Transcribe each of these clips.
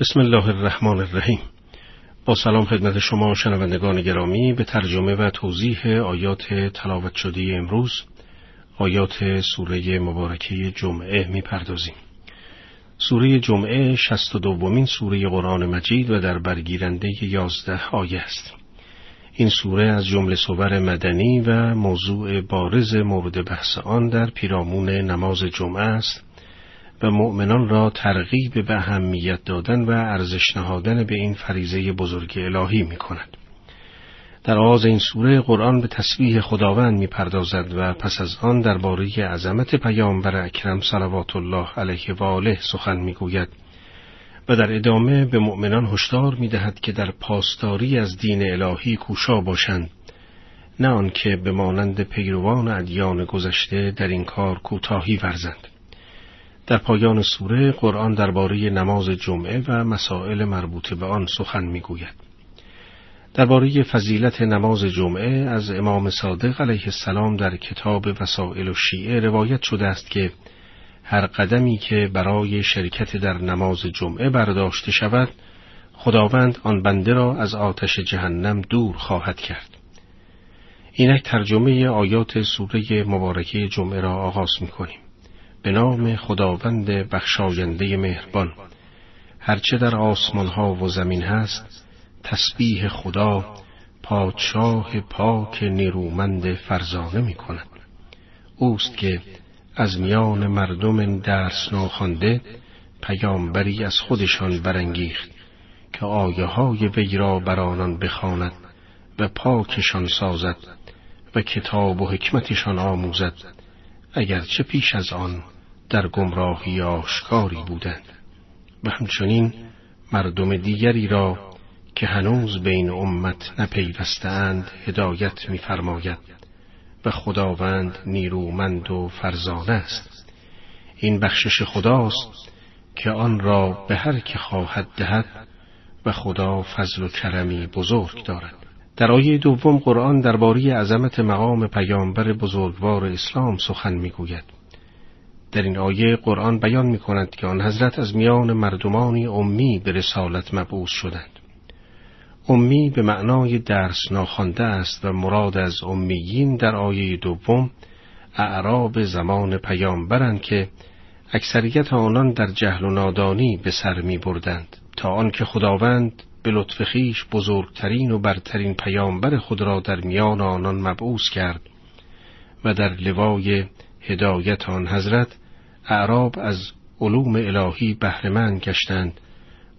بسم الله الرحمن الرحیم با سلام خدمت شما شنوندگان گرامی به ترجمه و توضیح آیات تلاوت شده امروز آیات سوره مبارکه جمعه می پردازیم. سوره جمعه شست و دومین سوره قرآن مجید و در برگیرنده یازده آیه است. این سوره از جمله سور مدنی و موضوع بارز مورد بحث آن در پیرامون نماز جمعه است و مؤمنان را ترغیب به اهمیت دادن و ارزش نهادن به این فریزه بزرگ الهی می کند. در آغاز این سوره قرآن به تسبیح خداوند می پردازد و پس از آن درباره عظمت پیامبر اکرم صلوات الله علیه و آله سخن می گوید و در ادامه به مؤمنان هشدار می دهد که در پاسداری از دین الهی کوشا باشند نه آنکه به مانند پیروان ادیان گذشته در این کار کوتاهی ورزند. در پایان سوره قرآن درباره نماز جمعه و مسائل مربوط به آن سخن می‌گوید. درباره فضیلت نماز جمعه از امام صادق علیه السلام در کتاب وسائل و شیعه روایت شده است که هر قدمی که برای شرکت در نماز جمعه برداشته شود خداوند آن بنده را از آتش جهنم دور خواهد کرد. اینک ترجمه آیات سوره مبارکه جمعه را آغاز می کنیم. به نام خداوند بخشاینده مهربان. هرچه در آسمان ها و زمین هست تسبیح خدا پادشاه پاک نیرومند فرزانه می کند اوست که از میان مردم درس ناخوانده پیامبری از خودشان برانگیخت که آیه های وی را بر آنان بخواند و پاکشان سازد و کتاب و حکمتشان آموزد. اگرچه پیش از آن در گمراهی آشکاری بودند و همچنین مردم دیگری را که هنوز بین امت نپیوستند هدایت می‌فرماید و خداوند نیرومند و فرزانه است. این بخشش خداست که آن را به هر که خواهد دهد و خدا فضل و کرمی بزرگ دارد. در آیه دوم قرآن درباره عظمت مقام پیامبر بزرگوار اسلام سخن می‌گوید. در این آیه قرآن بیان می کند که آن حضرت از میان مردمانی امی به رسالت مبعوث شدند. امی به معنای درس ناخوانده است و مراد از امیین در آیه دوم اعراب زمان پیامبرند که اکثریت آنان در جهل و نادانی به سر می بردند تا آنکه خداوند به لطف خیش بزرگترین و برترین پیامبر خود را در میان آنان مبعوث کرد و در لوای هدایت آن حضرت اعراب از علوم الهی بهرهمند گشتند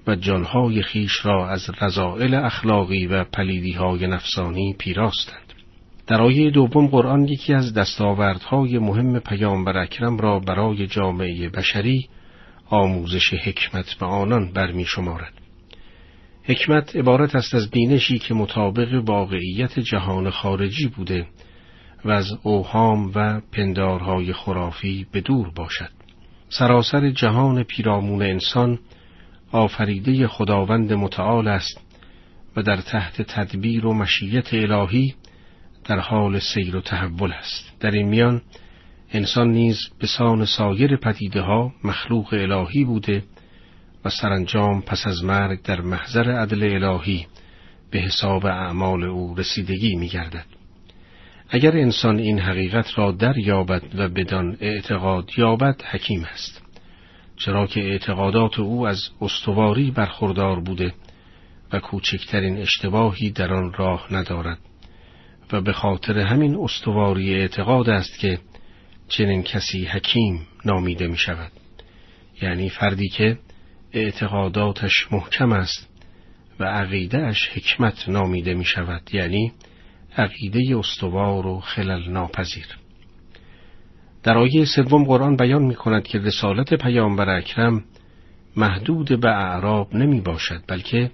و جانهای خیش را از رضائل اخلاقی و پلیدیهای نفسانی پیراستند. در آیه دوم قرآن یکی از دستاوردهای مهم پیامبر اکرم را برای جامعه بشری آموزش حکمت به آنان برمی شمارد. حکمت عبارت است از بینشی که مطابق واقعیت جهان خارجی بوده و از اوهام و پندارهای خرافی به دور باشد. سراسر جهان پیرامون انسان آفریده خداوند متعال است و در تحت تدبیر و مشیت الهی در حال سیر و تحول است. در این میان انسان نیز به سان سایر پدیده ها مخلوق الهی بوده و سرانجام پس از مرگ در محضر عدل الهی به حساب اعمال او رسیدگی می گردد. اگر انسان این حقیقت را دریابد و بدان اعتقاد یابد حکیم است. چرا که اعتقادات او از استواری برخوردار بوده و کوچکترین اشتباهی در آن راه ندارد. و به خاطر همین استواری اعتقاد است که چنین کسی حکیم نامیده می شود یعنی فردی که اعتقاداتش محکم است و عقیدهش حکمت نامیده می شود یعنی عقیده استوار و خلل ناپذیر. در آیه سوم قرآن بیان می کند که رسالت پیامبر اکرم محدود به اعراب نمی باشد بلکه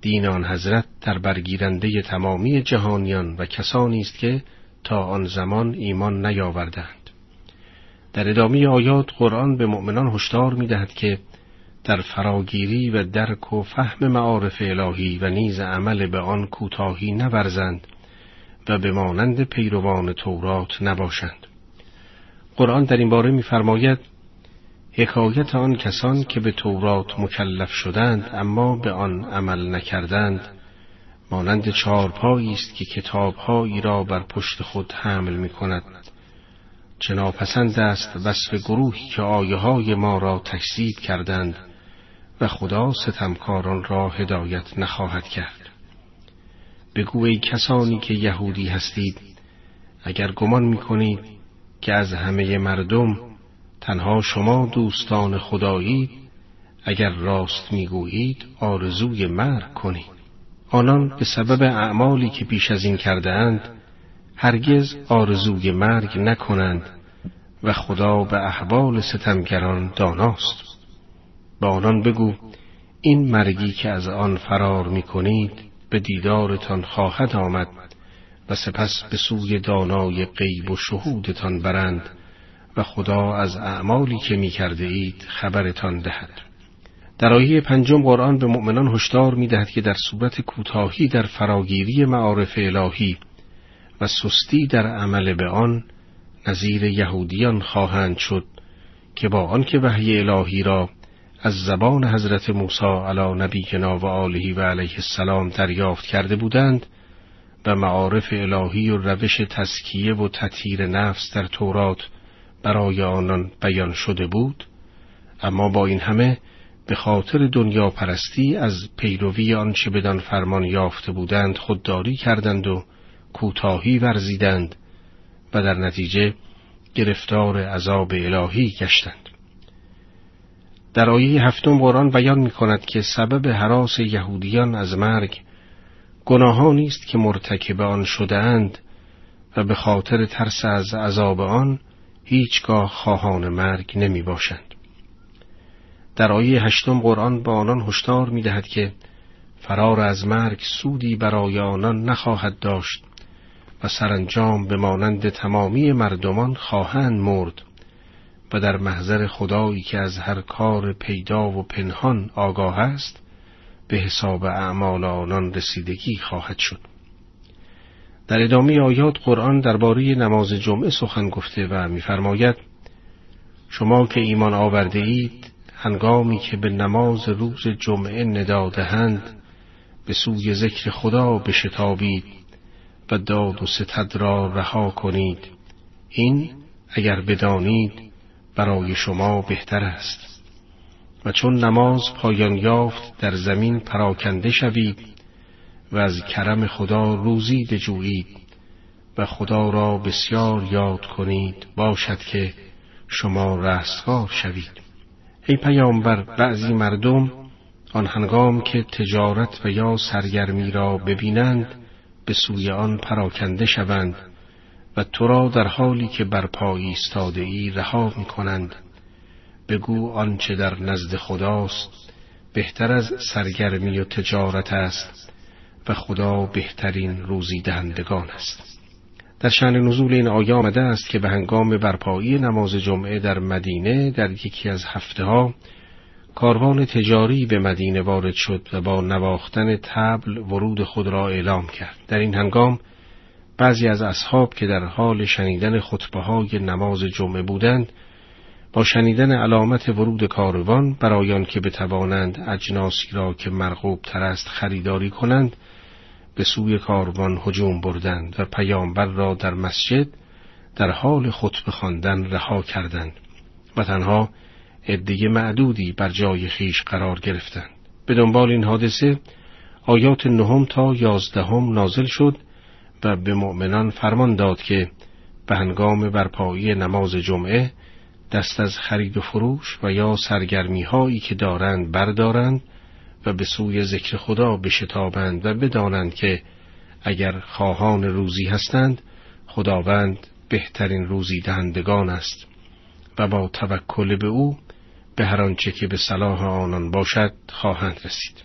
دین آن حضرت در برگیرنده تمامی جهانیان و کسانی است که تا آن زمان ایمان نیاوردند در ادامه آیات قرآن به مؤمنان هشدار می دهد که در فراگیری و درک و فهم معارف الهی و نیز عمل به آن کوتاهی نورزند و به مانند پیروان تورات نباشند. قرآن در این باره می‌فرماید حکایت آن کسان که به تورات مکلف شدند اما به آن عمل نکردند مانند چارپایی است که کتابهایی را بر پشت خود حمل می کند چه ناپسند است وصف گروهی که آیه های ما را تکذیب کردند و خدا ستمکاران را هدایت نخواهد کرد. بگو ای کسانی که یهودی هستید اگر گمان می کنید که از همه مردم تنها شما دوستان خدایید اگر راست می‌گویید آرزوی مرگ کنید. آنان به سبب اعمالی که پیش از این کرده اند هرگز آرزوی مرگ نکنند و خدا به احوال ستمگران داناست. به آنان بگو این مرگی که از آن فرار می کنید به دیدارتان خواهد آمد و سپس به سوی دانای غیب و شهودتان برند و خدا از اعمالی که می کرده اید خبرتان دهد. در آیه پنجم قرآن به مؤمنان هشدار می دهد که در صورت کوتاهی در فراگیری معارف الهی و سستی در عمل به آن نظیر یهودیان خواهند شد که با آنکه وحی الهی را از زبان حضرت موسی علی نبینا و آله و علیه السلام دریافت کرده بودند و معارف الهی و روش تسکیه و تطهیر نفس در تورات برای آنان بیان شده بود اما با این همه به خاطر دنیا پرستی از پیروی آنچه بدان فرمان یافته بودند خودداری کردند و کوتاهی ورزیدند و در نتیجه گرفتار عذاب الهی گشتند. در آیه هفتم قرآن بیان می کند که سبب حراس یهودیان از مرگ گناهانی است که مرتکب آن شدهاند و به خاطر ترس از عذاب آن هیچگاه خواهان مرگ نمی باشند. در آیه هشتم قرآن به آنان هشدار می دهد که فرار از مرگ سودی برای آنان نخواهد داشت و سرانجام به مانند تمامی مردمان خواهند مرد و در محضر خدایی که از هر کار پیدا و پنهان آگاه است به حساب اعمال آنان رسیدگی خواهد شد. در ادامه آیات قرآن درباره نماز جمعه سخن گفته و می‌فرماید شما که ایمان آورده اید هنگامی که به نماز روز جمعه ندا دهند به سوی ذکر خدا بشتابید و داد و ستد را رها کنید. این اگر بدانید برای شما بهتر است. و چون نماز پایان یافت در زمین پراکنده شوید و از کرم خدا روزی بجویید و خدا را بسیار یاد کنید باشد که شما رستگار شوید. ای پیامبر بعضی مردم آن هنگام که تجارت و یا سرگرمی را ببینند به سوی آن پراکنده شوند. و تو را در حالی که بر پای ایستاده ای رها می کنند بگو آنچه در نزد خداست بهتر از سرگرمی و تجارت است و خدا بهترین روزی دهندگان است. در شأن نزول این آیه آمده است که به هنگام برپایی نماز جمعه در مدینه در یکی از هفته ها کاروان تجاری به مدینه وارد شد و با نواختن تبل ورود خود را اعلام کرد. در این هنگام بعضی از اصحاب که در حال شنیدن خطبه های نماز جمعه بودند با شنیدن علامت ورود کاروان برای که بتوانند اجناسی را که مرغوب تر است خریداری کنند به سوی کاروان هجوم بردند و پیامبر را در مسجد در حال خطبه خواندن رها کردند و تنها عده معدودی بر جای خیش قرار گرفتند. به دنبال این حادثه آیات نهم تا یازدهم نازل شد و به مؤمنان فرمان داد که به هنگام برپایی نماز جمعه دست از خرید و فروش و یا سرگرمی هایی که دارند بردارند و به سوی ذکر خدا بشتابند و بدانند که اگر خواهان روزی هستند خداوند بهترین روزی دهندگان است و با توکل به او به هر آنچه که به صلاح آنان باشد خواهند رسید.